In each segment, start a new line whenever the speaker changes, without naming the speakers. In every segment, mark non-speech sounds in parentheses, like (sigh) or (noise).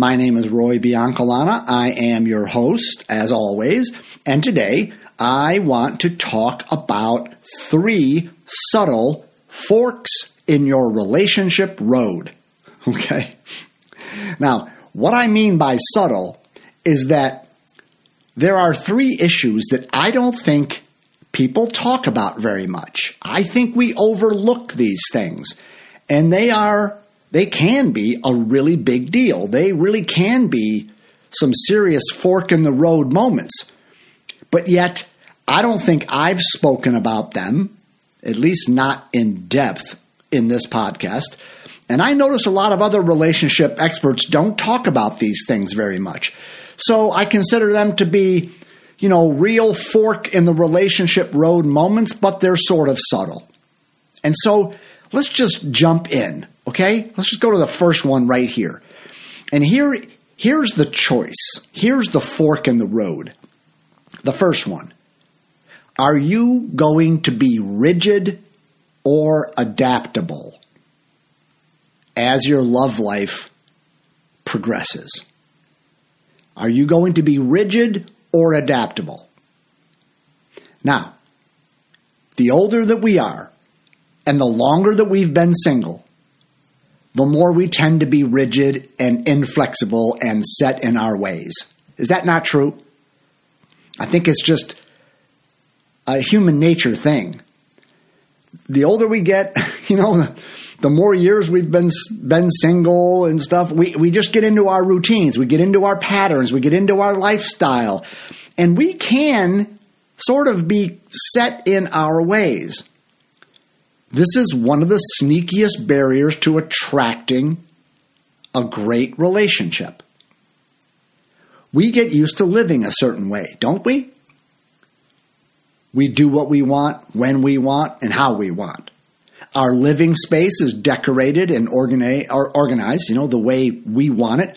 My name is Roy Biancalana. I am your host, as always, and today I want to talk about three subtle forks in your relationship road. (laughs) Okay? Now, what I mean by subtle is that there are three issues that I don't think people talk about very much. I think we overlook these things, and they are they can be a really big deal. They really can be some serious fork in the road moments. But yet, I don't think I've spoken about them, at least not in depth in this podcast. And I notice a lot of other relationship experts don't talk about these things very much. So I consider them to be, you know, real fork in the relationship road moments, but they're sort of subtle. And so let's just jump in, okay? Let's just go to the first one right here. And here here's the choice. Here's the fork in the road. The first one. Are you going to be rigid or adaptable? as your love life progresses? Are you going to be rigid or adaptable? Now, the older that we are and the longer that we've been single, the more we tend to be rigid and inflexible and set in our ways. Is that not true? I think it's just a human nature thing. The older we get, (laughs) you know, the more years we've been been single and stuff, we, we just get into our routines, we get into our patterns, we get into our lifestyle, and we can sort of be set in our ways. This is one of the sneakiest barriers to attracting a great relationship. We get used to living a certain way, don't we? We do what we want, when we want, and how we want. Our living space is decorated and organized, you know, the way we want it.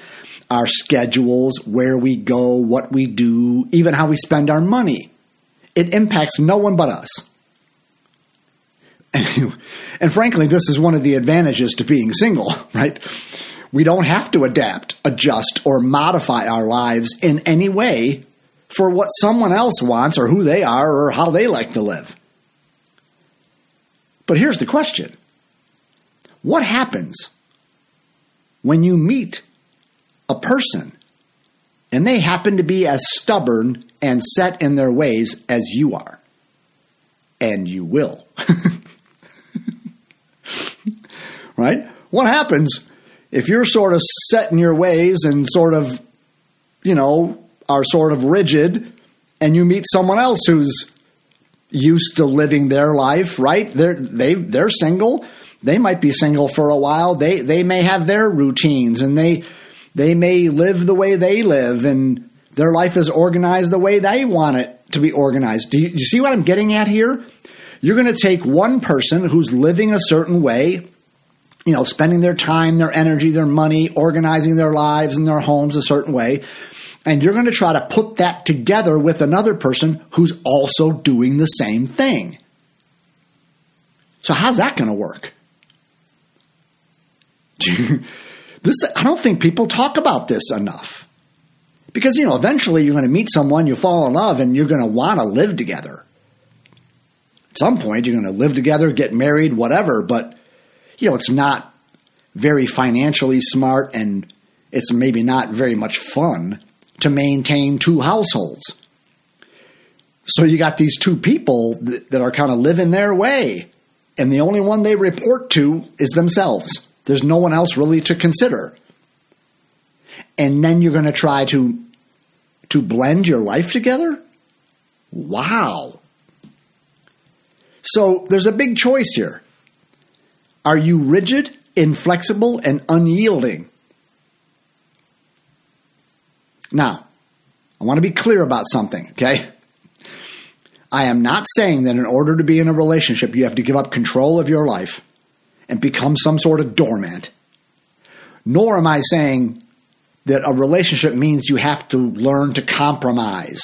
Our schedules, where we go, what we do, even how we spend our money. It impacts no one but us. (laughs) And, frankly, this is one of the advantages to being single, (laughs) right? We don't have to adapt, adjust, or modify our lives in any way for what someone else wants or who they are or how they like to live. But here's the question What happens when you meet a person and they happen to be as stubborn and set in their ways as you are? And you will. (laughs) right? What happens if you're sort of set in your ways and sort of, you know, are sort of rigid and you meet someone else who's used to living their life, right? They're they they're single. They might be single for a while. They they may have their routines and they they may live the way they live and their life is organized the way they want it to be organized. Do you, do you see what I'm getting at here? You're going to take one person who's living a certain way, you know, spending their time, their energy, their money, organizing their lives and their homes a certain way and you're going to try to put that together with another person who's also doing the same thing. So, how's that going to work? (laughs) this, I don't think people talk about this enough. Because, you know, eventually you're going to meet someone, you fall in love, and you're going to want to live together. At some point, you're going to live together, get married, whatever, but, you know, it's not very financially smart and it's maybe not very much fun to maintain two households. So you got these two people that, that are kind of living their way, and the only one they report to is themselves. There's no one else really to consider. And then you're going to try to to blend your life together? Wow. So there's a big choice here. Are you rigid, inflexible, and unyielding? Now, I want to be clear about something, okay? I am not saying that in order to be in a relationship, you have to give up control of your life and become some sort of doormat. Nor am I saying that a relationship means you have to learn to compromise,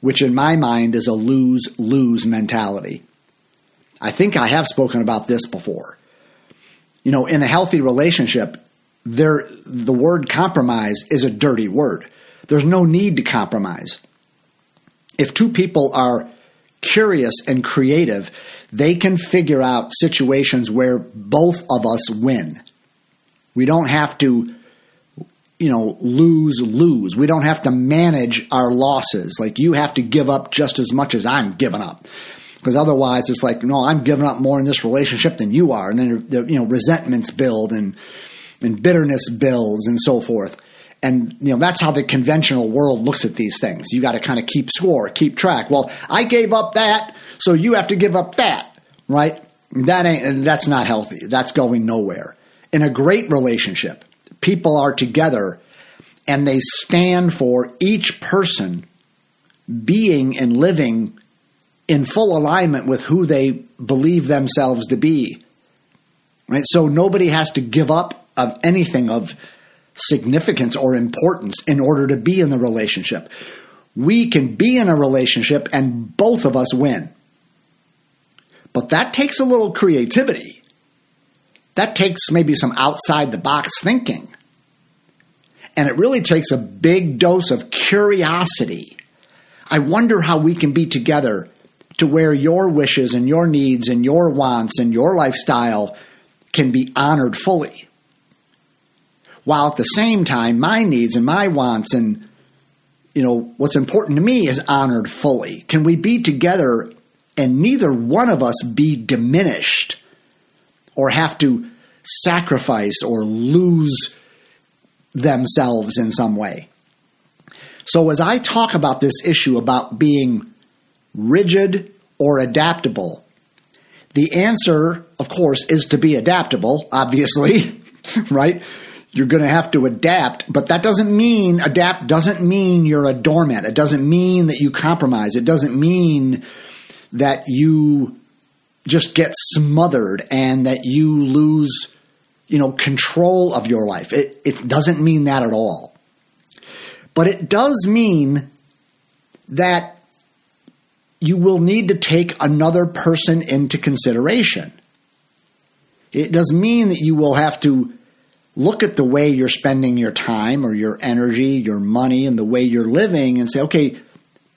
which in my mind is a lose lose mentality. I think I have spoken about this before. You know, in a healthy relationship, there the word compromise is a dirty word. There's no need to compromise. If two people are curious and creative, they can figure out situations where both of us win. We don't have to you know, lose lose. We don't have to manage our losses. Like you have to give up just as much as I'm giving up. Because otherwise, it's like, no, I'm giving up more in this relationship than you are, and then you know resentments build and and bitterness builds and so forth. And you know that's how the conventional world looks at these things. You got to kind of keep score, keep track. Well, I gave up that, so you have to give up that, right? That ain't that's not healthy. That's going nowhere. In a great relationship, people are together and they stand for each person being and living in full alignment with who they believe themselves to be. Right? So nobody has to give up of anything of significance or importance in order to be in the relationship. We can be in a relationship and both of us win. But that takes a little creativity. That takes maybe some outside the box thinking. And it really takes a big dose of curiosity. I wonder how we can be together to where your wishes and your needs and your wants and your lifestyle can be honored fully. While at the same time, my needs and my wants and you know what's important to me is honored fully. Can we be together and neither one of us be diminished or have to sacrifice or lose themselves in some way. So, as I talk about this issue about being rigid or adaptable, the answer, of course, is to be adaptable, obviously, (laughs) right? You're going to have to adapt, but that doesn't mean adapt doesn't mean you're a doormat. It doesn't mean that you compromise. It doesn't mean that you just get smothered and that you lose you know, control of your life. It, it doesn't mean that at all. But it does mean that you will need to take another person into consideration. It does mean that you will have to look at the way you're spending your time or your energy, your money, and the way you're living and say, okay,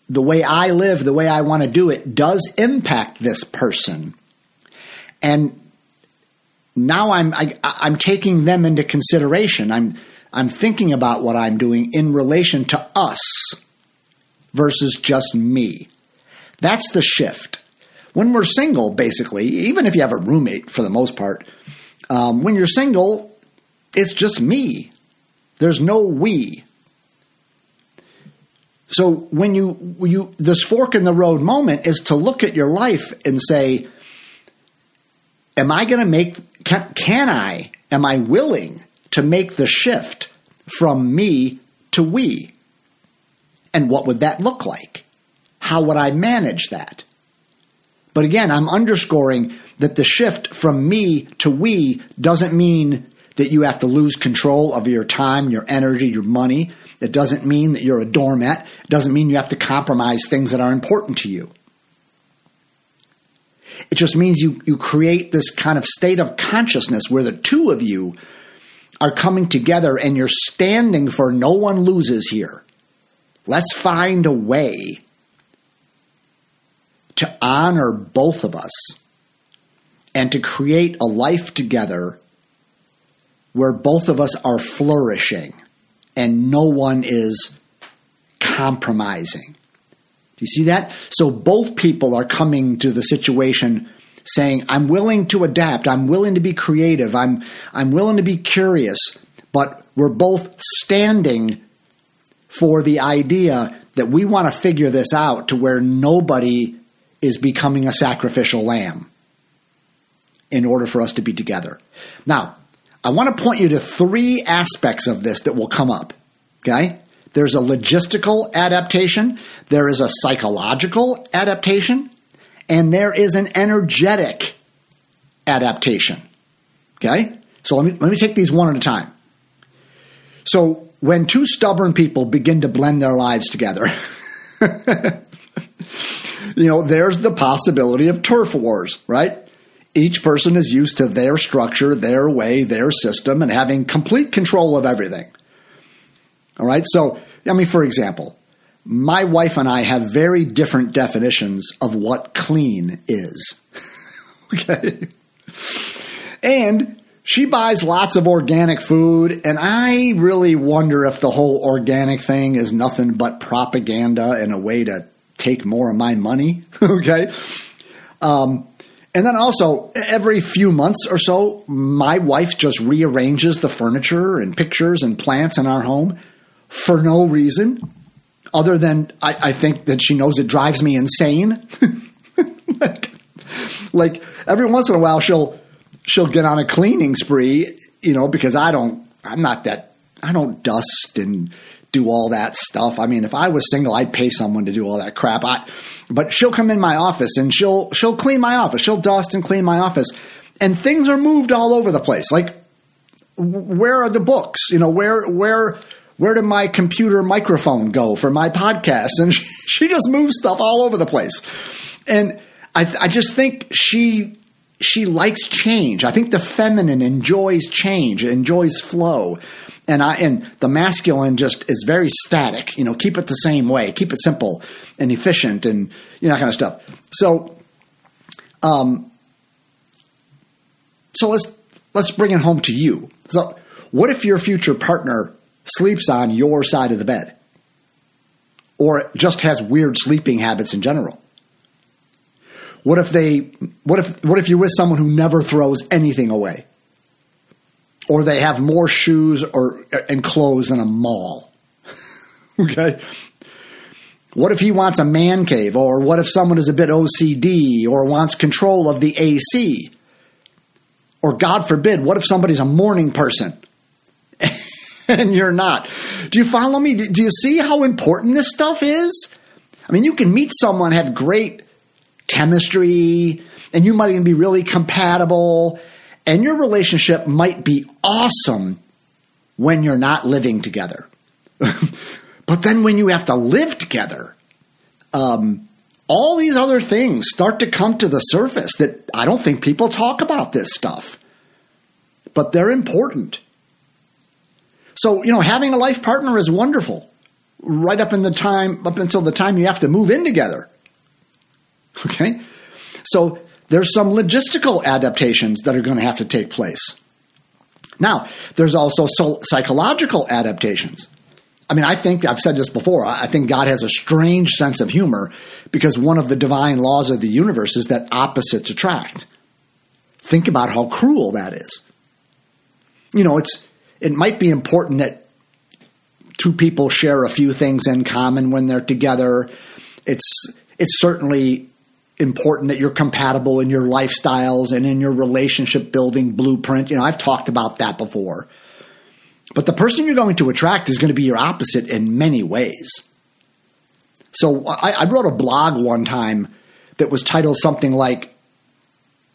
the way I live, the way I want to do it does impact this person. And now I'm I, am i am taking them into consideration. I'm I'm thinking about what I'm doing in relation to us versus just me. That's the shift. When we're single, basically, even if you have a roommate for the most part, um, when you're single, it's just me. There's no we. So when you you this fork in the road moment is to look at your life and say, am I going to make can, can I, am I willing to make the shift from me to we? And what would that look like? How would I manage that? But again, I'm underscoring that the shift from me to we doesn't mean that you have to lose control of your time, your energy, your money. It doesn't mean that you're a doormat. It doesn't mean you have to compromise things that are important to you. It just means you, you create this kind of state of consciousness where the two of you are coming together and you're standing for no one loses here. Let's find a way to honor both of us and to create a life together where both of us are flourishing and no one is compromising. Do you see that? So both people are coming to the situation saying, I'm willing to adapt, I'm willing to be creative, I'm I'm willing to be curious, but we're both standing for the idea that we want to figure this out to where nobody is becoming a sacrificial lamb in order for us to be together. Now, I want to point you to three aspects of this that will come up. Okay? there's a logistical adaptation, there is a psychological adaptation, and there is an energetic adaptation. Okay? So let me, let me take these one at a time. So when two stubborn people begin to blend their lives together, (laughs) you know, there's the possibility of turf wars, right? Each person is used to their structure, their way, their system, and having complete control of everything. All right. So, I mean, for example, my wife and I have very different definitions of what clean is. (laughs) okay. And she buys lots of organic food, and I really wonder if the whole organic thing is nothing but propaganda and a way to take more of my money. (laughs) okay. Um, and then also, every few months or so, my wife just rearranges the furniture and pictures and plants in our home for no reason other than I, I think that she knows it drives me insane. (laughs) like, like every once in a while, she'll she'll get on a cleaning spree, you know, because I don't, I'm not that, I don't dust and do all that stuff. I mean, if I was single, I'd pay someone to do all that crap. I, but she'll come in my office and she'll she'll clean my office. She'll dust and clean my office, and things are moved all over the place. Like, where are the books? You know, where where where did my computer microphone go for my podcast? And (laughs) she, she just moves stuff all over the place, and I I just think she she likes change. I think the feminine enjoys change, enjoys flow and I and the masculine just is very static. You know, keep it the same way, keep it simple and efficient, and you know that kind of stuff. So, um, so let's let's bring it home to you. So, what if your future partner sleeps on your side of the bed, or just has weird sleeping habits in general? What if they? What if? What if you're with someone who never throws anything away? Or they have more shoes or and clothes than a mall. (laughs) okay? What if he wants a man cave or what if someone is a bit OCD or wants control of the AC? Or God forbid, what if somebody's a morning person (laughs) and you're not? Do you follow me? Do you see how important this stuff is? I mean, you can meet someone, have great chemistry, and you might even be really compatible and your relationship might be awesome when you're not living together. (laughs) but then when you have to live together, um, all these other things start to come to the surface that I don't think people talk about this stuff. But they're important. So, you know, having a life partner is wonderful. Right up in the time up until the time you have to move in together. Okay? So there's some logistical adaptations that are going to have to take place. Now, there's also psychological adaptations. I mean, I think I've said this before. I think God has a strange sense of humor because one of the divine laws of the universe is that opposites attract. Think about how cruel that is. You know, it's it might be important that two people share a few things in common when they're together. It's it's certainly important that you're compatible in your lifestyles and in your relationship building blueprint. You know, I've talked about that before. But the person you're going to attract is going to be your opposite in many ways. So I, I wrote a blog one time that was titled something like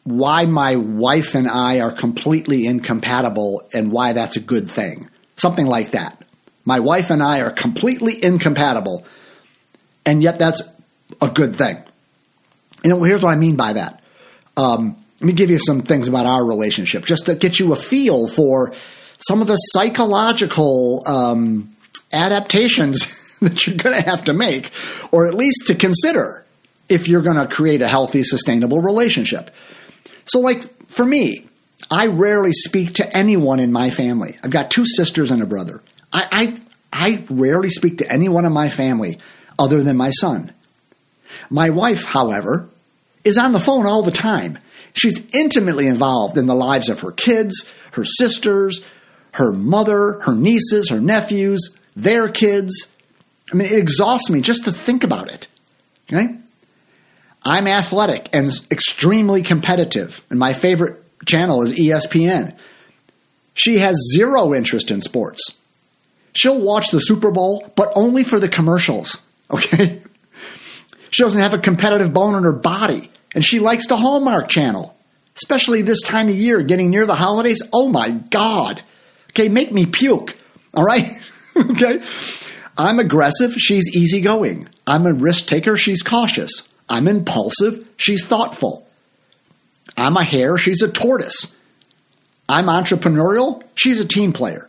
why my wife and I are completely incompatible and why that's a good thing. Something like that. My wife and I are completely incompatible, and yet that's a good thing. Know, here's what I mean by that. Um, let me give you some things about our relationship, just to get you a feel for some of the psychological um, adaptations (laughs) that you're going to have to make, or at least to consider if you're going to create a healthy, sustainable relationship. So, like for me, I rarely speak to anyone in my family. I've got two sisters and a brother. I, I, I rarely speak to anyone in my family other than my son. My wife, however, is on the phone all the time. She's intimately involved in the lives of her kids, her sisters, her mother, her nieces, her nephews, their kids. I mean, it exhausts me just to think about it. Okay? I'm athletic and extremely competitive, and my favorite channel is ESPN. She has zero interest in sports. She'll watch the Super Bowl, but only for the commercials. (laughs) Okay? She doesn't have a competitive bone in her body, and she likes the Hallmark channel, especially this time of year, getting near the holidays. Oh my God. Okay, make me puke. All right? (laughs) okay? I'm aggressive, she's easygoing. I'm a risk taker, she's cautious. I'm impulsive, she's thoughtful. I'm a hare, she's a tortoise. I'm entrepreneurial, she's a team player.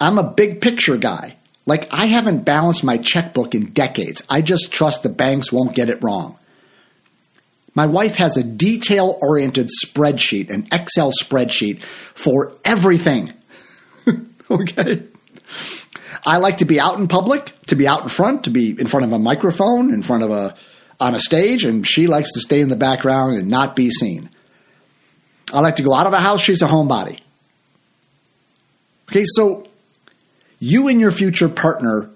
I'm a big picture guy. Like, I haven't balanced my checkbook in decades. I just trust the banks won't get it wrong. My wife has a detail oriented spreadsheet, an Excel spreadsheet for everything. (laughs) okay? I like to be out in public, to be out in front, to be in front of a microphone, in front of a on a stage, and she likes to stay in the background and not be seen. I like to go out of the house, she's a homebody. Okay, so you and your future partner,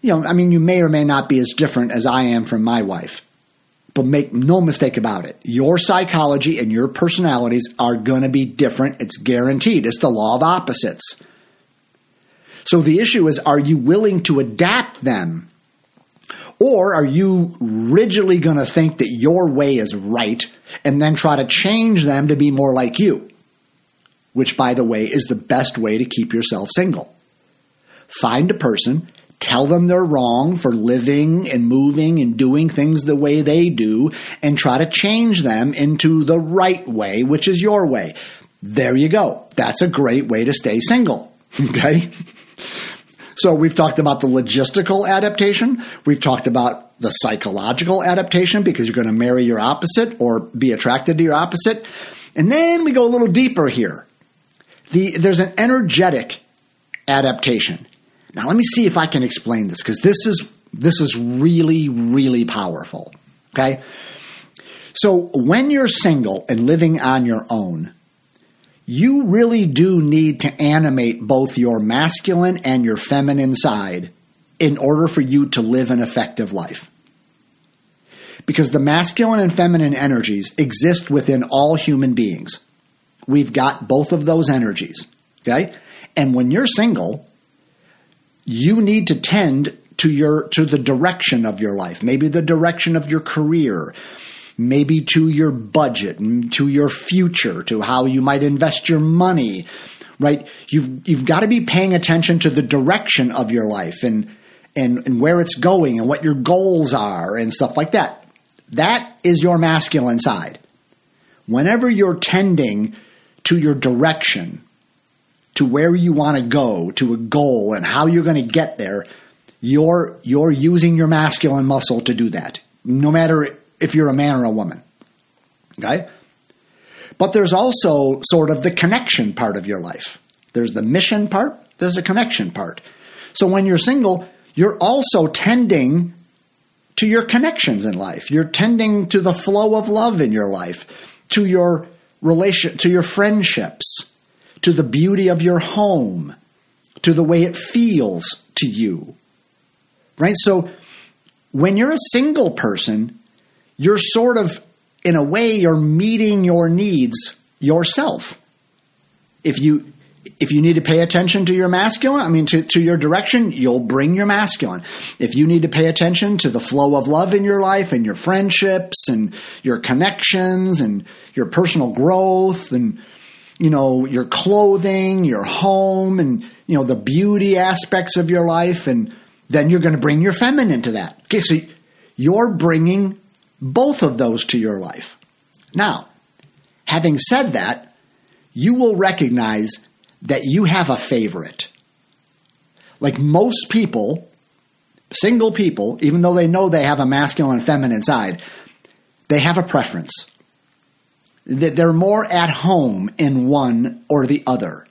you know, I mean, you may or may not be as different as I am from my wife. But make no mistake about it. Your psychology and your personalities are going to be different. It's guaranteed. It's the law of opposites. So the issue is are you willing to adapt them? Or are you rigidly going to think that your way is right and then try to change them to be more like you? Which, by the way, is the best way to keep yourself single. Find a person, tell them they're wrong for living and moving and doing things the way they do, and try to change them into the right way, which is your way. There you go. That's a great way to stay single. (laughs) Okay? So we've talked about the logistical adaptation. We've talked about the psychological adaptation because you're going to marry your opposite or be attracted to your opposite. And then we go a little deeper here. The, there's an energetic adaptation. Now let me see if I can explain this because this is this is really really powerful. Okay? So when you're single and living on your own, you really do need to animate both your masculine and your feminine side in order for you to live an effective life. Because the masculine and feminine energies exist within all human beings. We've got both of those energies. Okay? And when you're single, you need to tend to your to the direction of your life maybe the direction of your career maybe to your budget to your future to how you might invest your money right? You've you've got to be paying attention to the direction of your life and and and where it's going and what your goals are and stuff like that. That is your masculine side. Whenever you're tending to your direction to where you want to go, to a goal, and how you're going to get there, you're you're using your masculine muscle to do that. No matter if you're a man or a woman. Okay? But there's also sort of the connection part of your life. There's the mission part, there's a connection part. So when you're single, you're also tending to your connections in life. You're tending to the flow of love in your life, to your relation to your friendships, to the beauty of your home, to the way it feels to you. Right? So when you're a single person, you're sort of, in a way, you're meeting your needs yourself. If you if you need to pay attention to your masculine, I mean, to, to your direction, you'll bring your masculine. If you need to pay attention to the flow of love in your life and your friendships and your connections and your personal growth and you know, your clothing, your home, and, you know, the beauty aspects of your life. And then you're going to bring your feminine to that. Okay, so you're bringing both of those to your life. Now, having said that, you will recognize that you have a favorite. Like most people, single people, even though they know they have a masculine and feminine side, they have a preference that they're more at home in one or the other.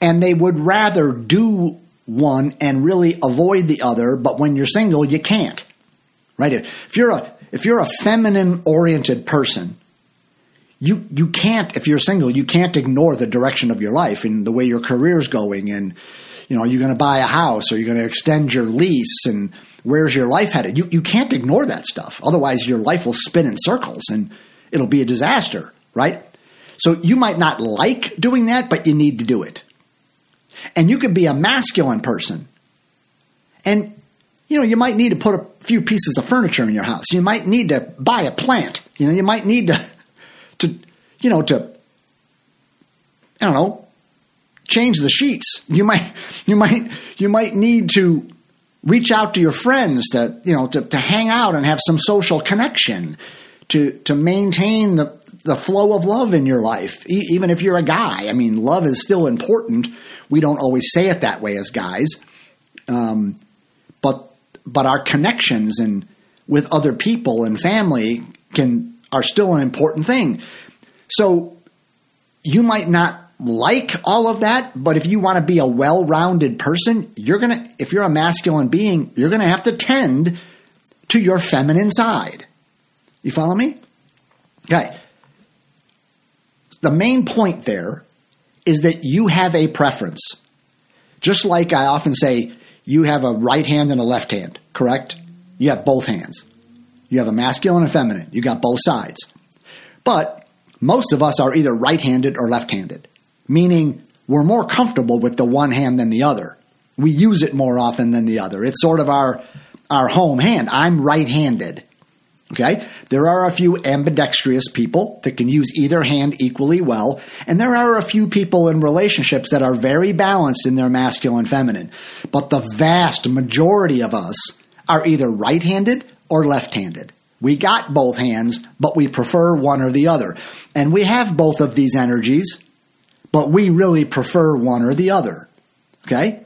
And they would rather do one and really avoid the other, but when you're single, you can't. Right? If you're a if you're a feminine oriented person, you you can't if you're single, you can't ignore the direction of your life and the way your career's going and you know, are you going to buy a house? Are you going to extend your lease? And where's your life headed? You you can't ignore that stuff. Otherwise, your life will spin in circles and it'll be a disaster, right? So you might not like doing that, but you need to do it. And you could be a masculine person. And, you know, you might need to put a few pieces of furniture in your house. You might need to buy a plant. You know, you might need to, to you know, to, I don't know, change the sheets. You might, you might, you might need to reach out to your friends to, you know, to, to hang out and have some social connection to, to maintain the, the flow of love in your life, e- even if you're a guy. I mean, love is still important. We don't always say it that way as guys, um, but but our connections and with other people and family can are still an important thing. So you might not like all of that, but if you want to be a well-rounded person, you're going to if you're a masculine being, you're going to have to tend to your feminine side. You follow me? Okay. The main point there is that you have a preference. Just like I often say, you have a right hand and a left hand, correct? You have both hands. You have a masculine and feminine. You got both sides. But most of us are either right handed or left handed, meaning we're more comfortable with the one hand than the other. We use it more often than the other. It's sort of our, our home hand. I'm right handed. Okay? There are a few ambidextrous people that can use either hand equally well, and there are a few people in relationships that are very balanced in their masculine feminine. But the vast majority of us are either right handed or left handed. We got both hands, but we prefer one or the other. And we have both of these energies, but we really prefer one or the other. Okay?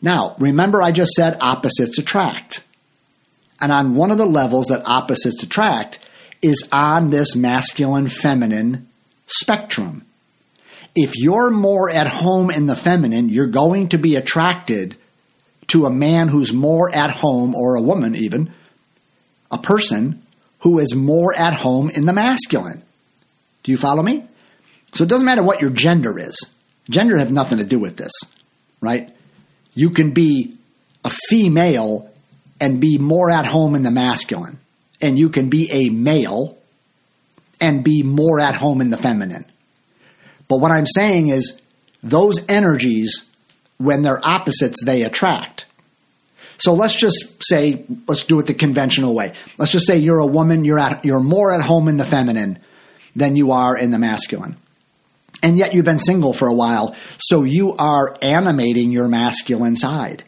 Now, remember I just said opposites attract. And on one of the levels that opposites attract is on this masculine feminine spectrum. If you're more at home in the feminine, you're going to be attracted to a man who's more at home, or a woman even, a person who is more at home in the masculine. Do you follow me? So it doesn't matter what your gender is. Gender has nothing to do with this, right? You can be a female and be more at home in the masculine. And you can be a male and be more at home in the feminine. But what I'm saying is those energies, when they're opposites, they attract. So let's just say, let's do it the conventional way. Let's just say you're a woman, you're at, you're more at home in the feminine than you are in the masculine. And yet you've been single for a while, so you are animating your masculine side.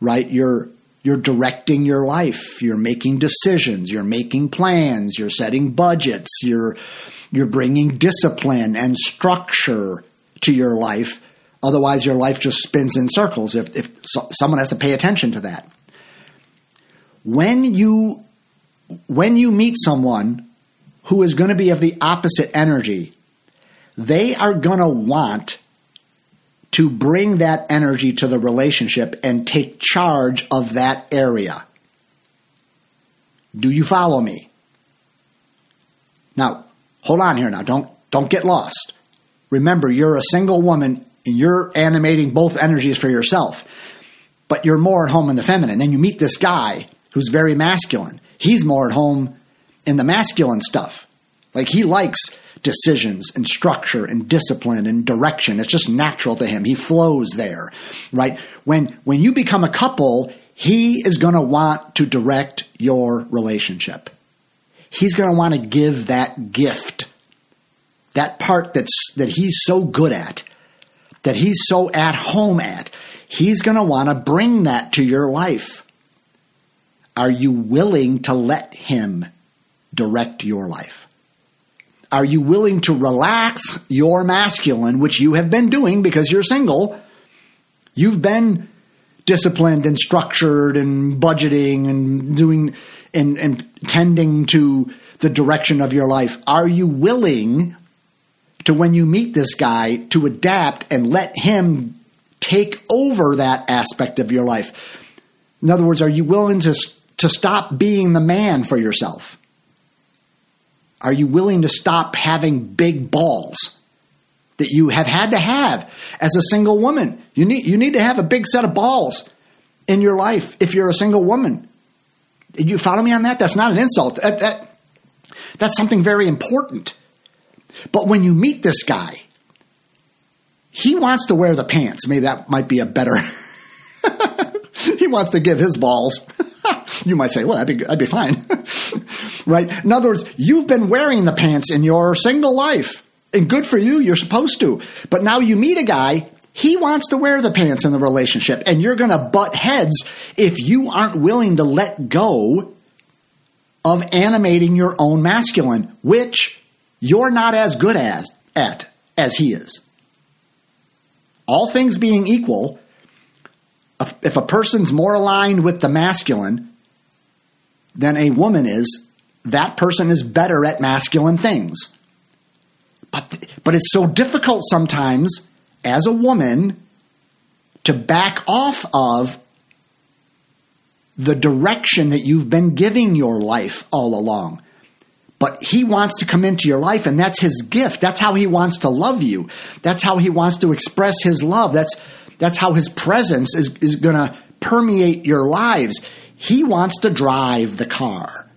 Right? You're you're directing your life. You're making decisions. You're making plans. You're setting budgets. You're, you're bringing discipline and structure to your life. Otherwise, your life just spins in circles if, if so, someone has to pay attention to that. When you, when you meet someone who is going to be of the opposite energy, they are going to want to bring that energy to the relationship and take charge of that area. Do you follow me? Now, hold on here now. Don't don't get lost. Remember, you're a single woman and you're animating both energies for yourself. But you're more at home in the feminine. Then you meet this guy who's very masculine. He's more at home in the masculine stuff. Like he likes decisions and structure and discipline and direction. It's just natural to him. He flows there, right? When, when you become a couple, he is going to want to direct your relationship. He's going to want to give that gift, that part that's, that he's so good at, that he's so at home at. He's going to want to bring that to your life. Are you willing to let him direct your life? Are you willing to relax your masculine, which you have been doing because you're single? You've been disciplined and structured and budgeting and doing and, and tending to the direction of your life. Are you willing to, when you meet this guy, to adapt and let him take over that aspect of your life? In other words, are you willing to, to stop being the man for yourself? Are you willing to stop having big balls that you have had to have as a single woman? You need, you need to have a big set of balls in your life if you're a single woman. Did you follow me on that? That's not an insult. That, that, that's something very important. But when you meet this guy, he wants to wear the pants. Maybe that might be a better. (laughs) he wants to give his balls. (laughs) you might say, well, that'd be, that'd be fine. (laughs) right? In other words, you've been wearing the pants in your single life. And good for you, you're supposed to. But now you meet a guy, he wants to wear the pants in the relationship, and you're going to butt heads if you aren't willing to let go of animating your own masculine, which you're not as good as at as he is. All things being equal, if a person's more aligned with the masculine than a woman is, that person is better at masculine things. But, but it's so difficult sometimes as a woman to back off of the direction that you've been giving your life all along. But he wants to come into your life, and that's his gift. That's how he wants to love you. That's how he wants to express his love. That's that's how his presence is, is going to permeate your lives. He wants to drive the car.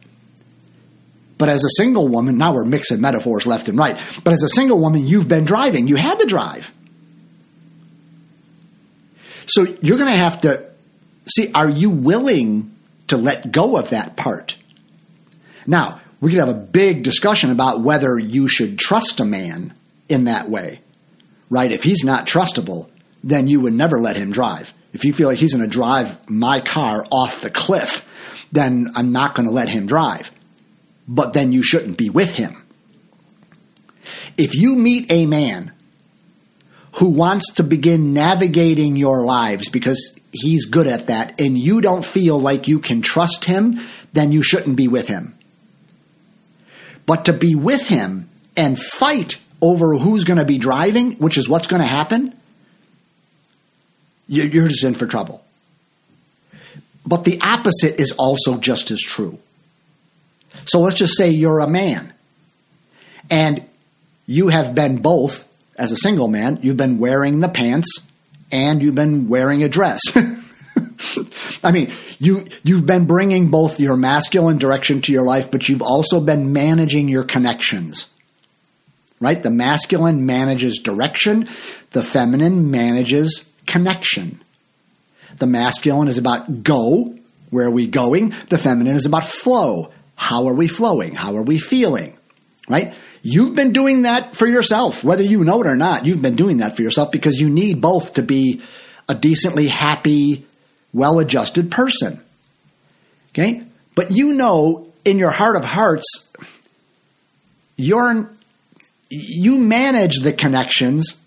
But as a single woman, now we're mixing metaphors left and right. But as a single woman, you've been driving. You had to drive. So you're going to have to see are you willing to let go of that part? Now, we could have a big discussion about whether you should trust a man in that way, right? If he's not trustable, then you would never let him drive. If you feel like he's going to drive my car off the cliff, then I'm not going to let him drive. But then you shouldn't be with him. If you meet a man who wants to begin navigating your lives because he's good at that and you don't feel like you can trust him, then you shouldn't be with him. But to be with him and fight over who's going to be driving, which is what's going to happen, you're just in for trouble. But the opposite is also just as true. So let's just say you're a man and you have been both, as a single man, you've been wearing the pants and you've been wearing a dress. (laughs) I mean, you you've been bringing both your masculine direction to your life, but you've also been managing your connections. Right? The masculine manages direction, the feminine manages connection. The masculine is about go, where are we going? The feminine is about flow. How are we flowing? How are we feeling? Right? You've been doing that for yourself, whether you know it or not. You've been doing that for yourself because you need both to be a decently happy, well adjusted person. Okay? But you know in your heart of hearts, you're, you manage the connections,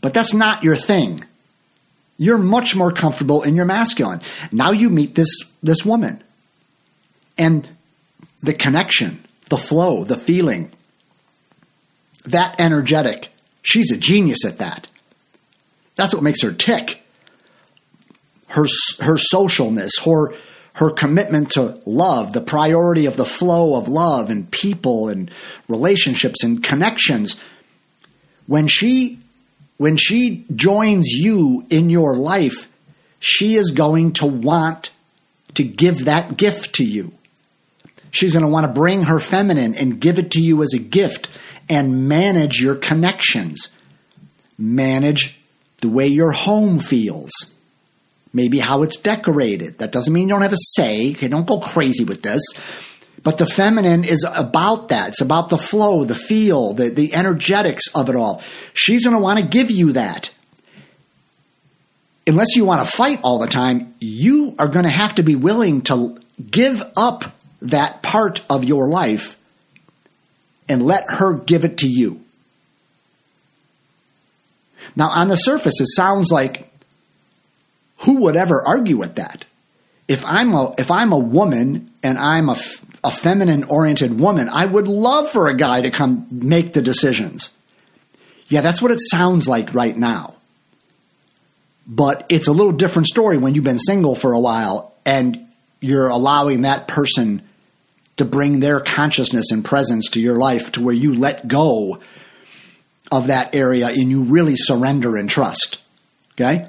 but that's not your thing. You're much more comfortable in your masculine. Now you meet this, this woman. And the connection, the flow, the feeling, that energetic. She's a genius at that. That's what makes her tick. Her her socialness, her her commitment to love, the priority of the flow of love and people and relationships and connections. When she when she joins you in your life, she is going to want to give that gift to you. She's going to want to bring her feminine and give it to you as a gift and manage your connections. Manage the way your home feels. Maybe how it's decorated. That doesn't mean you don't have a say. Okay, don't go crazy with this. But the feminine is about that. It's about the flow, the feel, the, the energetics of it all. She's going to want to give you that. Unless you want to fight all the time, you are going to have to be willing to give up that part of your life and let her give it to you. Now, on the surface, it sounds like who would ever argue with that? If I'm a if I'm a woman and I'm a, a feminine oriented woman, I would love for a guy to come make the decisions. Yeah, that's what it sounds like right now. But it's a little different story when you've been single for a while and you're allowing that person to bring their consciousness and presence to your life to where you let go of that area and you really surrender and trust. Okay?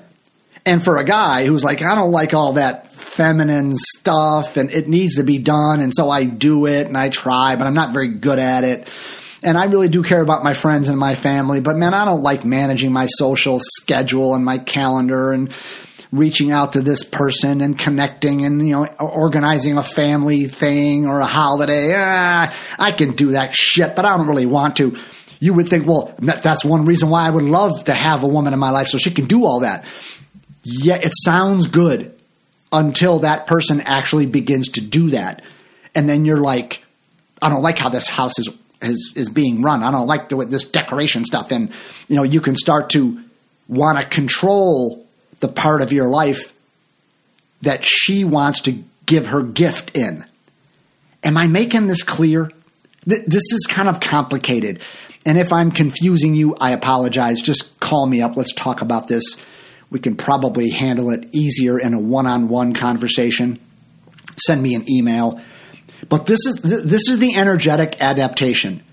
And for a guy who's like, I don't like all that feminine stuff and it needs to be done, and so I do it and I try, but I'm not very good at it. and I really do care about my friends and my family, but man, I don't like managing my social schedule and my calendar and reaching out to this person and connecting and you know organizing a family thing or a holiday. Ah, I can do that shit, but I don't really want to. You would think, well, that's one reason why I would love to have a woman in my life so she can do all that. Yeah, it sounds good until that person actually begins to do that. And then you're like, I don't like how this house is is, is being run. I don't like the, this decoration stuff. And, you know, you can start to want to control the part of your life that she wants to give her gift in. Am I making this clear? Th- this is kind of complicated. And if I'm confusing you, I apologize. Just call me up. Let's talk about this. We can probably handle it easier in a one on one conversation. Send me an email. But this is this is the energetic adaptation.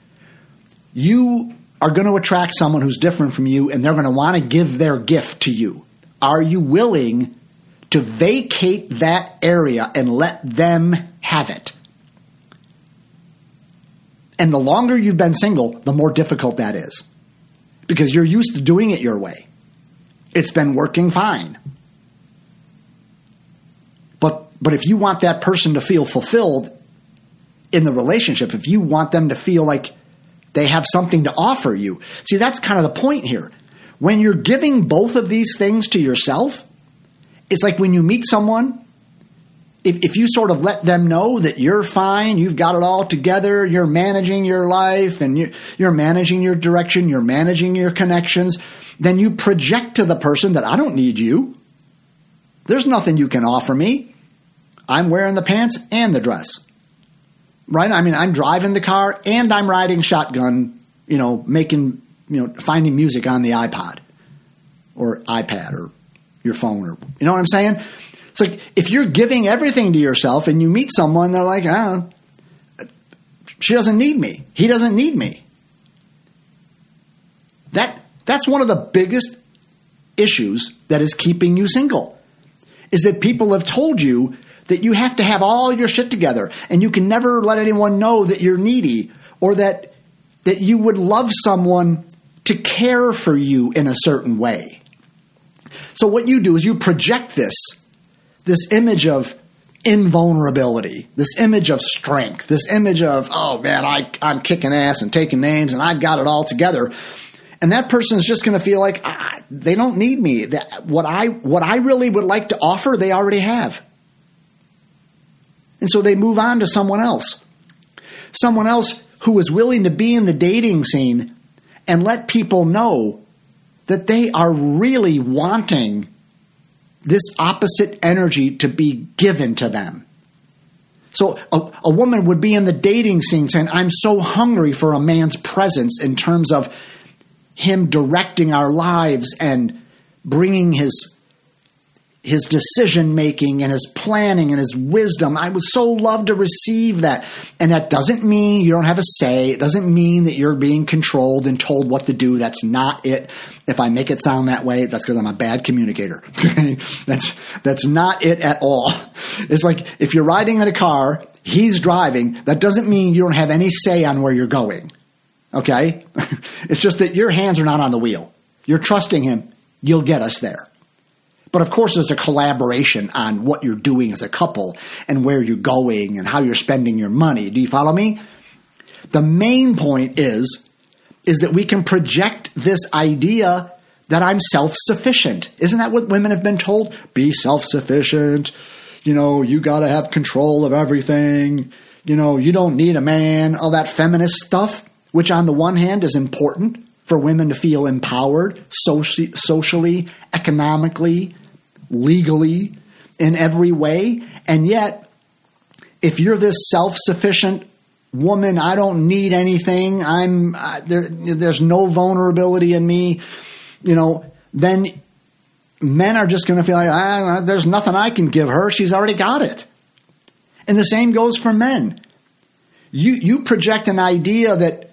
You are going to attract someone who's different from you and they're going to want to give their gift to you. Are you willing to vacate that area and let them have it? And the longer you've been single, the more difficult that is. Because you're used to doing it your way. It's been working fine. But but if you want that person to feel fulfilled in the relationship, if you want them to feel like they have something to offer you. See, that's kind of the point here. When you're giving both of these things to yourself, it's like when you meet someone, if, if you sort of let them know that you're fine, you've got it all together, you're managing your life and you're, you're managing your direction, you're managing your connections, then you project to the person that I don't need you. There's nothing you can offer me. I'm wearing the pants and the dress right? I mean, I'm driving the car and I'm riding shotgun, you know, making, you know, finding music on the iPod or iPad or your phone or, you know what I'm saying? It's like if you're giving everything to yourself and you meet someone, they're like, ah, she doesn't need me. He doesn't need me. That that's one of the biggest issues that is keeping you single. Is that people have told you that you have to have all your shit together and you can never let anyone know that you're needy or that that you would love someone to care for you in a certain way. So what you do is you project this this image of invulnerability, this image of strength, this image of oh man, I I'm kicking ass and taking names and I've got it all together. And that person is just going to feel like ah, they don't need me. That what I what I really would like to offer, they already have. And so they move on to someone else. Someone else who is willing to be in the dating scene and let people know that they are really wanting this opposite energy to be given to them. So a, a, woman would be in the dating scene saying, I'm so hungry for a man's presence in terms of him directing our lives and bringing his his decision making and his planning and his wisdom. I would so love to receive that. And that doesn't mean you don't have a say. It doesn't mean that you're being controlled and told what to do. That's not it. If I make it sound that way, that's because I'm a bad communicator. (laughs) that's that's not it at all. It's like if you're riding in a car, he's driving, that doesn't mean you don't have any say on where you're going. Okay? (laughs) it's just that your hands are not on the wheel. You're trusting him. You'll get us there. But of course, there's a collaboration on what you're doing as a couple and where you're going and how you're spending your money. Do you follow me? The main point is, is that we can project this idea that I'm self sufficient. Isn't that what women have been told? Be self sufficient. You know, you got to have control of everything. You know, you don't need a man, all that feminist stuff, which on the one hand is important for women to feel empowered socially, economically, legally in every way. And yet, if you're this self sufficient woman, I don't need anything, I'm, there, there's no vulnerability in me, you know, then men are just going to feel like, ah, there's nothing I can give her. She's already got it. And the same goes for men. You, you project an idea that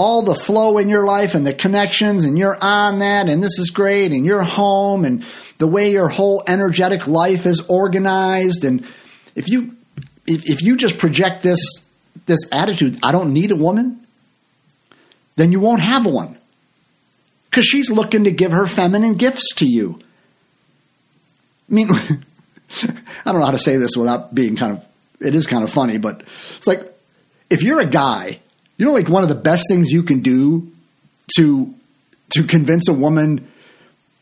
all the flow in your life and the connections and you're on that and this is great and you're home and the way your whole energetic life is organized and if you if, if you just project this this attitude i don't need a woman then you won't have one. Because she's looking to give her feminine gifts to you. I mean, (laughs) I don't know how to say this without being kind of, it is kind of funny, but it's like if you're a guy, you know, like one of the best things you can do to to convince a woman,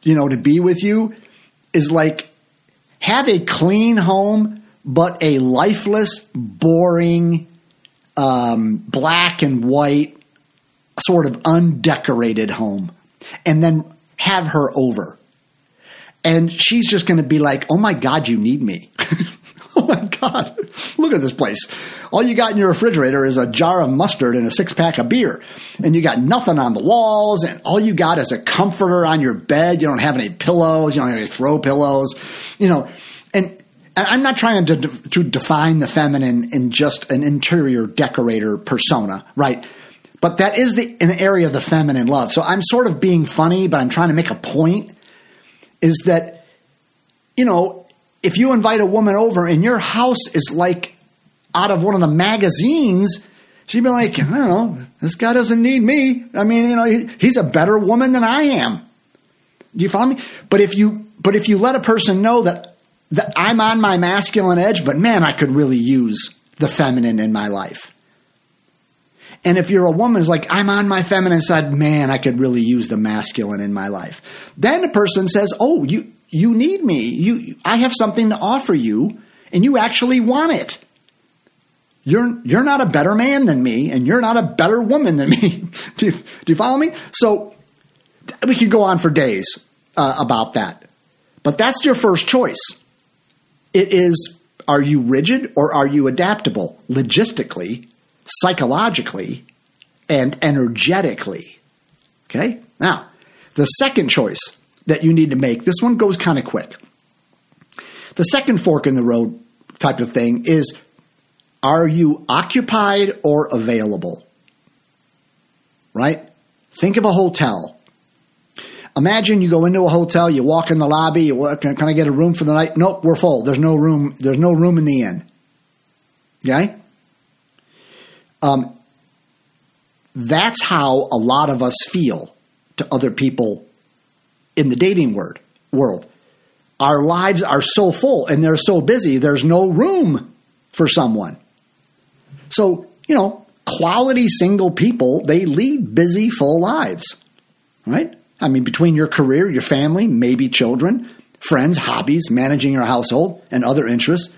you know, to be with you is like have a clean home, but a lifeless, boring, um, black and white, sort of undecorated home, and then have her over. And she's just going to be like, oh my God, you need me. (laughs) (laughs) oh my God, look at this place. All you got in your refrigerator is a jar of mustard and a six pack of beer. And you got nothing on the walls, and all you got is a comforter on your bed. You don't have any pillows, you don't have any throw pillows, you know. And I'm not trying to, to define the feminine in just an interior decorator persona, right? But that is the, an area of the feminine love. So I'm sort of being funny, but I'm trying to make a point is that, you know, if you invite a woman over and your house is like out of one of the magazines, she'd be like, I don't know, this guy doesn't need me. I mean, you know, he's a better woman than I am. Do you follow me? But if you but if you let a person know that that I'm on my masculine edge, but man, I could really use the feminine in my life. And if you're a woman who's like, I'm on my feminine side, man, I could really use the masculine in my life. Then the person says, Oh, you you need me. You I have something to offer you, and you actually want it. You're you're not a better man than me, and you're not a better woman than me. (laughs) do, you, do you follow me? So we could go on for days uh, about that, but that's your first choice. It is: Are you rigid or are you adaptable? Logistically, psychologically, and energetically. Okay? Now, the second choice that you need to make, this one goes kind of quick. The second fork in the road type of thing is are you occupied or available? Right? Think of a hotel. Imagine you go into a hotel, you walk in the lobby, you, can, I get a room for the night? Nope, we're full. There's no room. There's no room in the inn. Okay? Um, that's how a lot of us feel to other people in the dating word, world. Our lives are so full and they're so busy, there's no room for someone. So, you know, quality single people, they lead busy, full lives, right? I mean, between your career, your family, maybe children, friends, hobbies, managing your household, and other interests.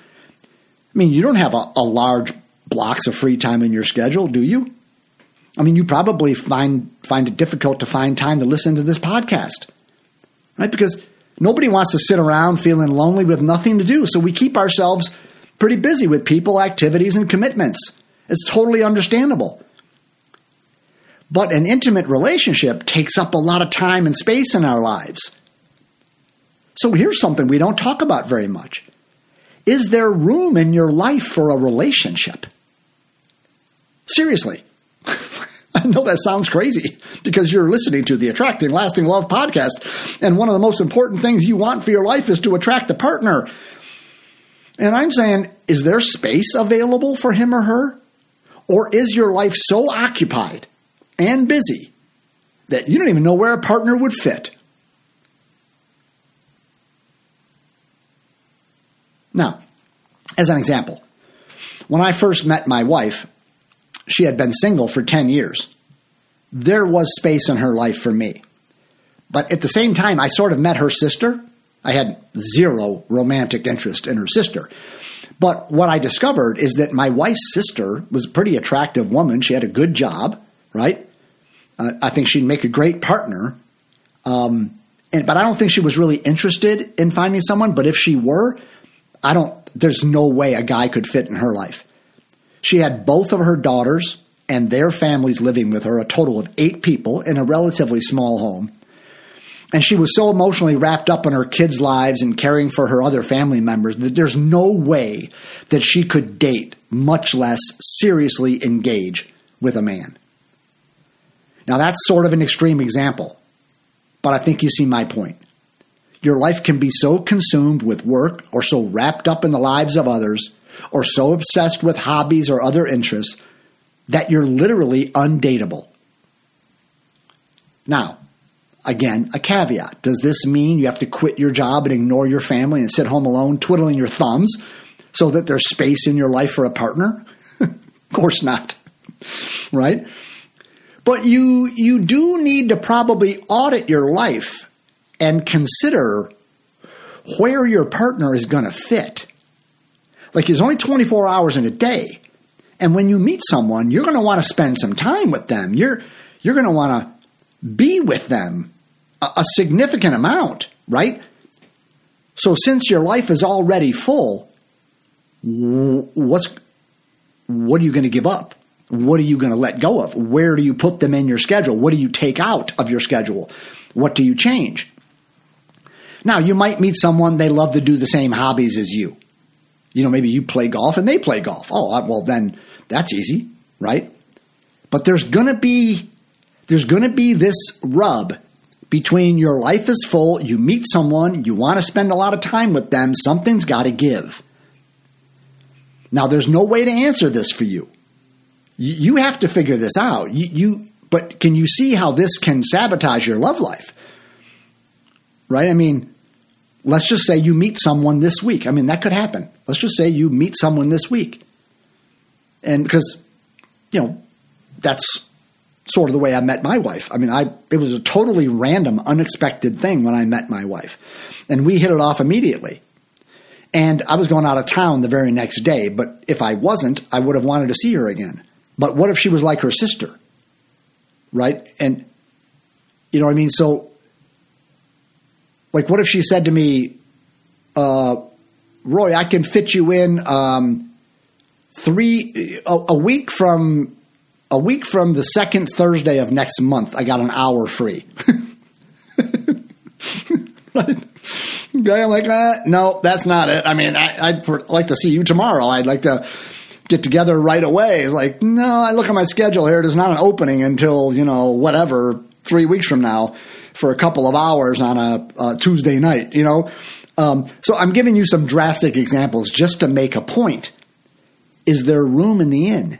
I mean, you don't have a, a large blocks of free time in your schedule, do you? I mean, you probably find find it difficult to find time to listen to this podcast, right? Because nobody wants to sit around feeling lonely with nothing to do. So we keep ourselves pretty busy with people, activities, and commitments. It's totally understandable. But an intimate relationship takes up a lot of time and space in our lives. So here's something we don't talk about very much. Is there room in your life for a relationship? Seriously. (laughs) (laughs) I know that sounds crazy because you're listening to the Attracting Lasting Love podcast. And one of the most important things you want for your life is to attract a partner. And I'm saying, is there space available for him or her? Or is your life so occupied and busy that you don't even know where a partner would fit? Now, as an example, when I first met my wife, she had been single for 10 years. There was space in her life for me. But at the same time, I sort of met her sister. I had zero romantic interest in her sister. But what I discovered is that my wife's sister was a pretty attractive woman. She had a good job, right? Uh, I think she'd make a great partner. Um, and, but I don't think she was really interested in finding someone. But if she were, I don't, there's no way a guy could fit in her life. She had both of her daughters and their families living with her, a total of eight people in a relatively small home. And she was so emotionally wrapped up in her kids' lives and caring for her other family members that there's no way that she could date, much less seriously engage with a man. Now, that's sort of an extreme example, but I think you see my point. Your life can be so consumed with work or so wrapped up in the lives of others or so obsessed with hobbies or other interests that you're literally undateable. Now, again, a caveat. Does this mean you have to quit your job and ignore your family and sit home alone, twiddling your thumbs so that there's space in your life for a partner? (laughs) of course not. right? But you you do need to probably audit your life and consider where your partner is going to fit. Like there's only 24 hours in a day. And when you meet someone, you're going to want to spend some time with them. You're you're going to want to be with them a, a significant amount, right? So since your life is already full, what's what are you going to give up? What are you going to let go of? Where do you put them in your schedule? What do you take out of your schedule? What do you change? Now, you might meet someone they love to do the same hobbies as you. You know, maybe you play golf and they play golf. Oh, well then that's easy, right? But there's going to be there's going to be this rub between your life is full, you meet someone, you want to spend a lot of time with them, something's got to give. Now, there's no way to answer this for you. You have to figure this out. You, you, but can you see how this can sabotage your love life? Right? I mean, let's just say you meet someone this week. I mean, that could happen. Let's just say you meet someone this week. And because, you know, that's sort of the way I met my wife. I mean, I it was a totally random, unexpected thing when I met my wife. And we hit it off immediately. And I was going out of town the very next day, but if I wasn't, I would have wanted to see her again. But what if she was like her sister? Right? And you know what I mean? So like what if she said to me, uh, Roy, I can fit you in um, three a, a week from a week from the second Thursday of next month, I got an hour free. (laughs) Okay, I'm like, uh, no, that's not it. I mean, I, would like to see you tomorrow. I'd like to get together right away. It's like, no, I look at my schedule here. There's not an opening until, you know, whatever, three weeks from now for a couple of hours on a, a Tuesday night, you know? Um, so I'm giving you some drastic examples just to make a point. Is there room in the inn?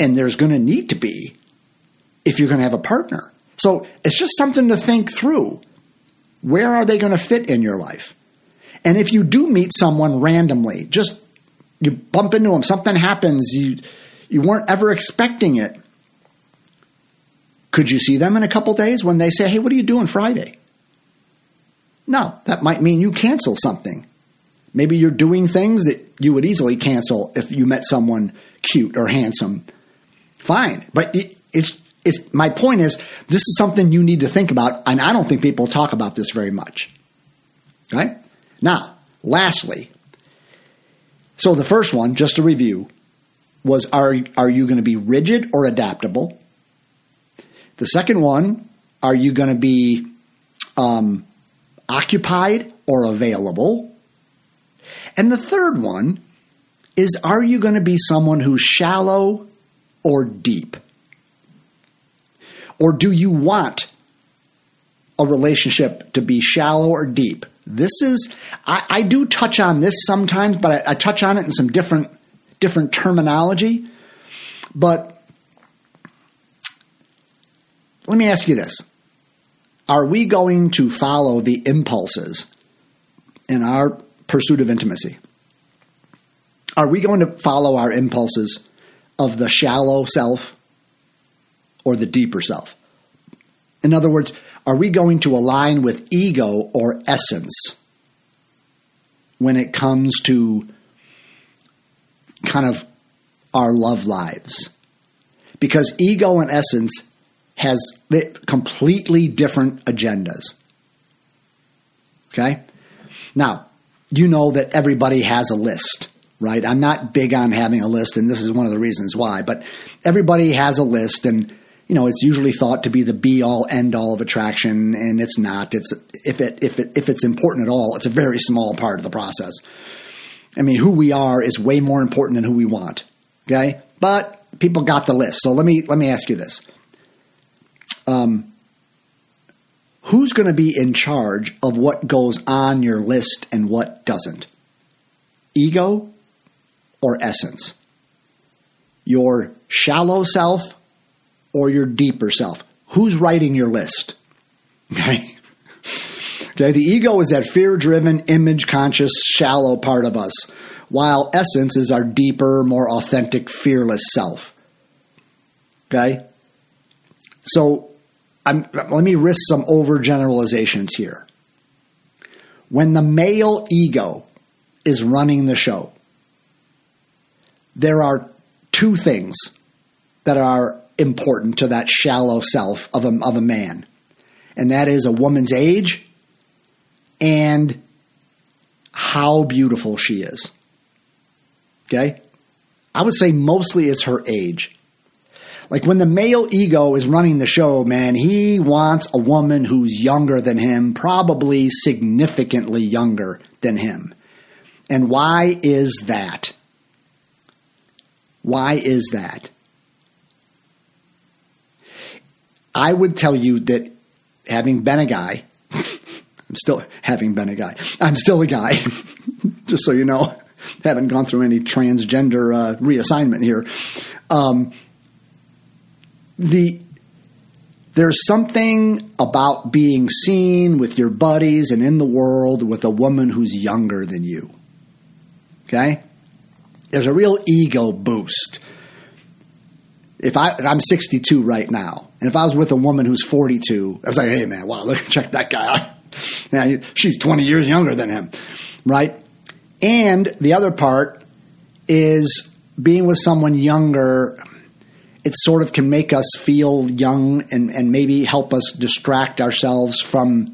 and there's going to need to be if you're going to have a partner. So it's just something to think through. Where are they going to fit in your life? And if you do meet someone randomly, just you bump into them, something happens, you you weren't ever expecting it. Could you see them in a couple days when they say, "Hey, what are you doing Friday?" No, that might mean you cancel something. Maybe you're doing things that you would easily cancel if you met someone cute or handsome fine. But it, it's it's my point is this is something you need to think about, and I don't think people talk about this very much. Okay? Now, lastly, so the first one, just a review, was are are you going to be rigid or adaptable? The second one, are you going to be um, occupied or available? And the third one is are you going to be someone who's shallow or deep? Or do you want a relationship to be shallow or deep? This is, I, I do touch on this sometimes, but I, I touch on it in some different different terminology. But let me ask you this Are we going to follow the impulses in our pursuit of intimacy? Are we going to follow our impulses of the shallow self or the deeper self? In other words, are we going to align with ego or essence when it comes to kind of our love lives? Because ego and essence has completely different agendas. Okay? Now, you know that everybody has a list right? I'm not big on having a list, and this is one of the reasons why. But everybody has a list, and you know it's usually thought to be the be all end all of attraction, and it's not. It's if it if it if it's important at all, it's a very small part of the process. I mean, who we are is way more important than who we want. Okay, but people got the list. So let me let me ask you this. Um, who's going to be in charge of what goes on your list and what doesn't? Ego or essence? Your shallow self or your deeper self? who's writing your list? (laughs) Okay. Okay, the ego is that fear driven, image conscious, shallow part of us, while essence is our deeper, more authentic, fearless self. Okay? So I'm, let me risk some overgeneralizations here. When the male ego is running the show, there are two things that are important to that shallow self of a, of a man, and that is a woman's age and how beautiful she is. Okay? I would say mostly it's her age. Like when the male ego is running the show, man, he wants a woman who's younger than him, probably significantly younger than him. And why is that? Why is that? I would tell you that having been a guy, (laughs) I'm still having been a guy. I'm still a guy, (laughs) just so you know. Haven't gone through any transgender uh, reassignment here. Um, the there's something about being seen with your buddies and in the world with a woman who's younger than you. Okay? There's a real ego boost. If I I'm 62 right now, and if I was with a woman who's 42, I was like, "Hey man, wow, look (laughs) check that guy out. (laughs) Yeah, she's 20 years younger than him." Right? And the other part is being with someone younger it sort of can make us feel young and, and maybe help us distract ourselves from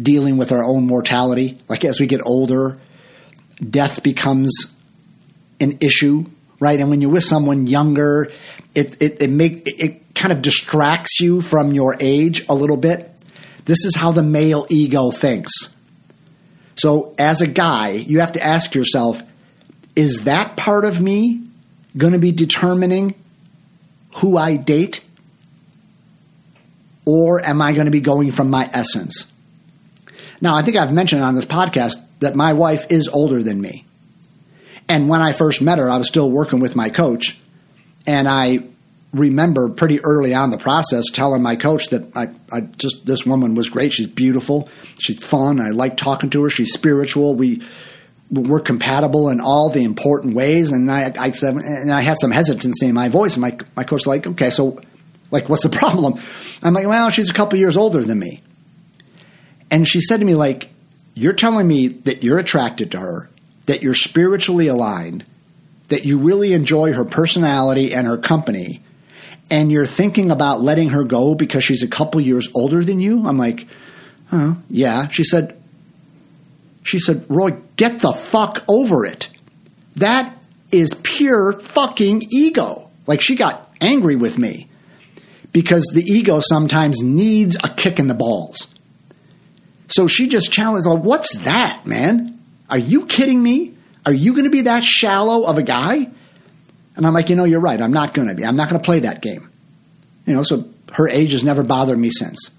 dealing with our own mortality. Like as we get older, death becomes an issue, right? And when you're with someone younger, it it it make it, it kind of distracts you from your age a little bit. This is how the male ego thinks. So as a guy, you have to ask yourself, is that part of me going to be determining who I date? Or am I going to be going from my essence? Now, I think I've mentioned on this podcast that my wife is older than me. And when I first met her, I was still working with my coach. And I remember pretty early on the process telling my coach that I, I just, this woman was great. She's beautiful. She's fun. I like talking to her. She's spiritual. We, we're compatible in all the important ways. And I, I said, and I had some hesitancy in my voice. And my my coach was like, okay, so like, what's the (laughs) problem? I'm like, well, she's a couple years older than me. And she said to me, like, you're telling me that you're attracted to her, that you're spiritually aligned, that you really enjoy her personality and her company, and you're thinking about letting her go because she's a couple years older than you? I'm like, oh, yeah. She said, she said, Roy, get the fuck over it. That is pure fucking ego. Like she got angry with me because the ego sometimes needs a kick in the balls. So she just challenged, like, what's that, man? Are you kidding me? Are you going to be that shallow of a guy? And I'm like, you know, you're right. I'm not going to be. I'm not going to play that game. You know, so her age has never bothered me since.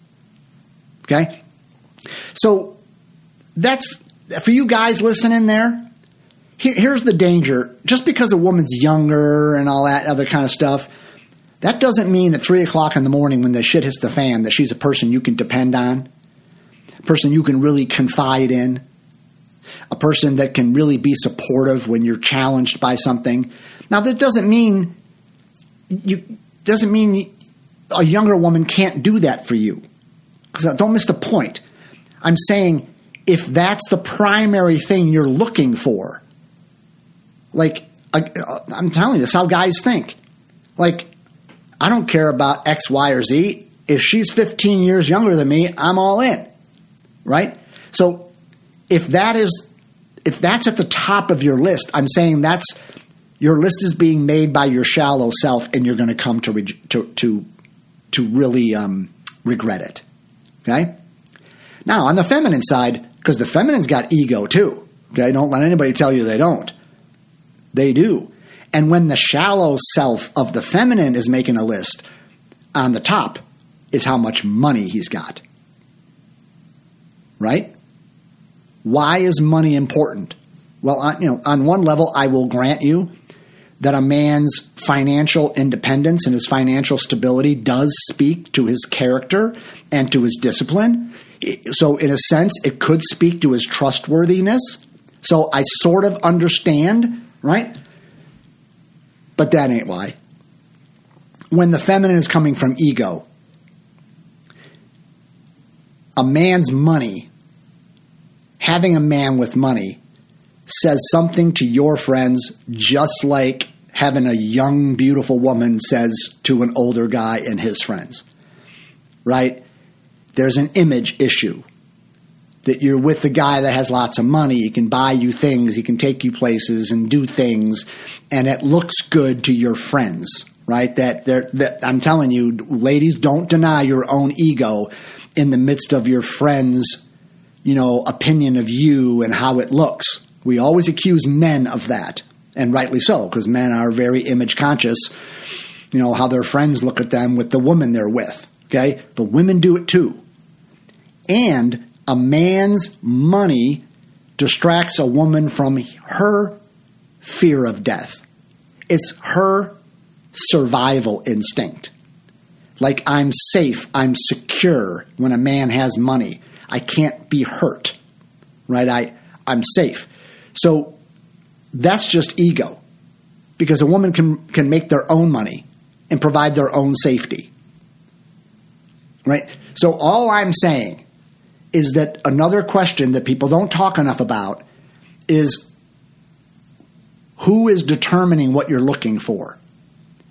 Okay? So that's for you guys listening there, here, here's the danger. Just because a woman's younger and all that other kind of stuff, that doesn't mean at three o'clock in the morning when the shit hits the fan that she's a person you can depend on, a person you can really confide in, a person that can really be supportive when you're challenged by something. Now that doesn't mean you doesn't mean a younger woman can't do that for you. Because uh, don't miss the point. I'm saying if that's the primary thing you're looking for. Like, I'm telling you, that's how guys think. Like, I don't care about X, Y, or Z. If she's 15 years younger than me, I'm all in. Right? So, if that is, if that's at the top of your list, I'm saying that's, your list is being made by your shallow self and you're going to come to, to, to, to really um, regret it. Okay? Now, on the feminine side, because the feminine's got ego too. Okay, don't let anybody tell you they don't. They do. And when the shallow self of the feminine is making a list, on the top is how much money he's got. Right? Why is money important? Well, on, you know, on one level, I will grant you that a man's financial independence and his financial stability does speak to his character and to his discipline. So, in a sense, it could speak to his trustworthiness. So, I sort of understand, right? But that ain't why. When the feminine is coming from ego, a man's money, having a man with money, says something to your friends just like having a young, beautiful woman says to an older guy and his friends. Right? There's an image issue that you're with the guy that has lots of money. He can buy you things, he can take you places and do things, and it looks good to your friends, right? That, that I'm telling you, ladies, don't deny your own ego in the midst of your friends' you know opinion of you and how it looks. We always accuse men of that, and rightly so, because men are very image conscious. You know how their friends look at them with the woman they're with. Okay, but women do it too. And a man's money distracts a woman from her fear of death. It's her survival instinct. Like I'm safe, I'm secure when a man has money. I can't be hurt. Right? I I'm safe. So that's just ego. Because a woman can can make their own money and provide their own safety. Right? So all I'm saying is that another question that people don't talk enough about is who is determining what you're looking for?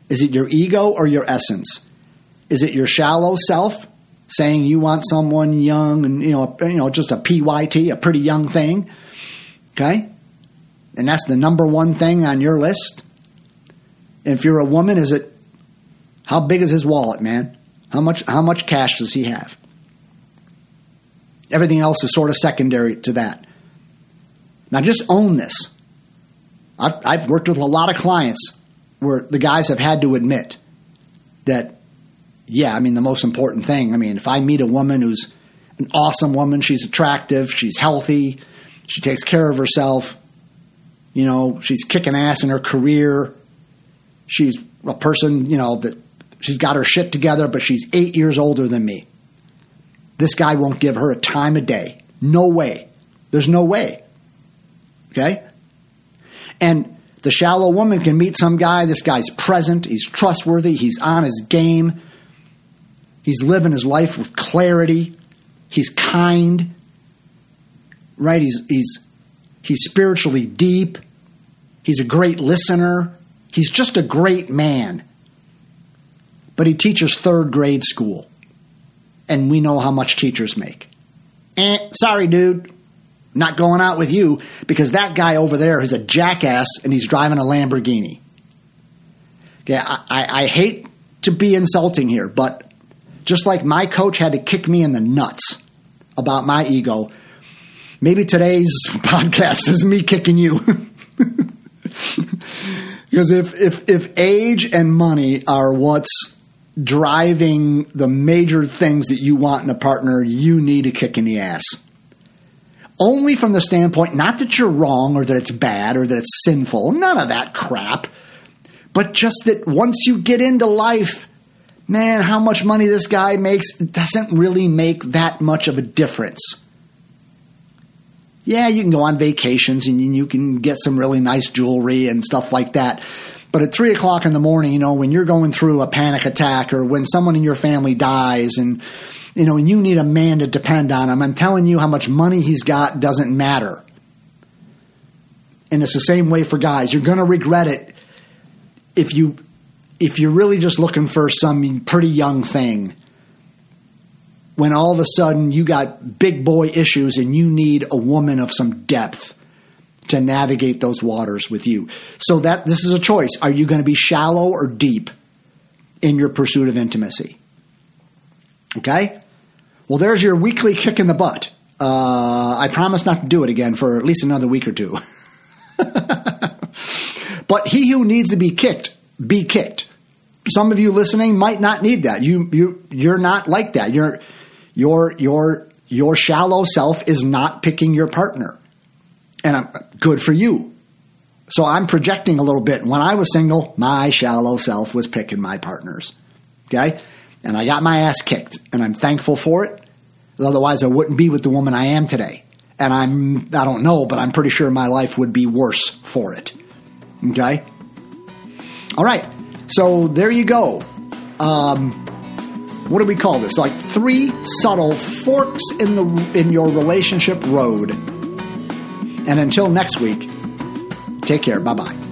Is it your ego or your essence? Is it your shallow self saying you want someone young and you know you know just a PYT, a pretty young thing? Okay? And that's the number one thing on your list. And if you're a woman, is it how big is his wallet, man? How much how much cash does he have? Everything else is sort of secondary to that. Now just own this. I've, I've worked with a lot of clients where the guys have had to admit that yeah, I mean, the most important thing. I mean, if I meet a woman who's an awesome woman, she's attractive, she's healthy, she takes care of herself, you know, she's kicking ass in her career, she's a person, you know, that she's got her shit together, but she's eight years older than me. This guy won't give her a time of day. No way. There's no way. Okay? And the shallow woman can meet some guy. This guy's present. He's trustworthy. He's on his game. He's living his life with clarity. He's kind. Right? He's he's he's spiritually deep. He's a great listener. He's just a great man. But he teaches third grade school. And we know how much teachers make. Eh, sorry, dude. Not going out with you because that guy over there is a jackass and he's driving a Lamborghini. Okay, I, I, I hate to be insulting here, but just like my coach had to kick me in the nuts about my ego, maybe today's (laughs) podcast is me kicking you. (laughs) because if, if, if age and money are what's driving the major things that you want in a partner, you need a kick in the ass. Only from the standpoint, not that you're wrong or that it's bad or that it's sinful, none of that crap, but just that once you get into life, man, how much money this guy makes doesn't really make that much of a difference. Yeah, you can go on vacations and you can get some really nice jewelry and stuff like that. But at three o'clock in the morning, you know, when you're going through a panic attack or when someone in your family dies and, you know, and you need a man to depend on him, I'm telling you how much money he's got doesn't matter. And it's the same way for guys. You're going to regret it if you if you're really just looking for some pretty young thing, when all of a sudden you got big boy issues and you need a woman of some depth to navigate those waters with you. So that this is a choice. Are you going to be shallow or deep in your pursuit of intimacy? Okay? Well, there's your weekly kick in the butt. Uh, I promise not to do it again for at least another week or two. (laughs) but he who needs to be kicked be kicked. Some of you listening might not need that. You you you're not like that. Your your your your shallow self is not picking your partner. And I'm good for you. So I'm projecting a little bit. When I was single, my shallow self was picking my partners. Okay? And I got my ass kicked, and I'm thankful for it. Otherwise, I wouldn't be with the woman I am today. And I'm, I don't know, but I'm pretty sure my life would be worse for it. Okay? All right. So there you go. Um, what do we call this? Like three subtle forks in the in your relationship road. And until next week, take care. Bye bye.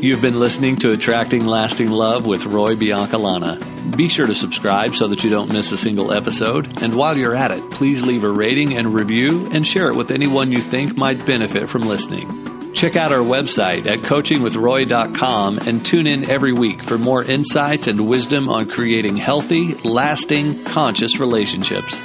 You've been listening to Attracting Lasting Love with Roy Biancalana. Be sure to subscribe so that you don't miss a single episode. And while you're at it, please leave a rating and review and share it with anyone you think might benefit from listening. Check out our website at coachingwithroy.com and tune in every week for more insights and wisdom on creating healthy, lasting, conscious relationships.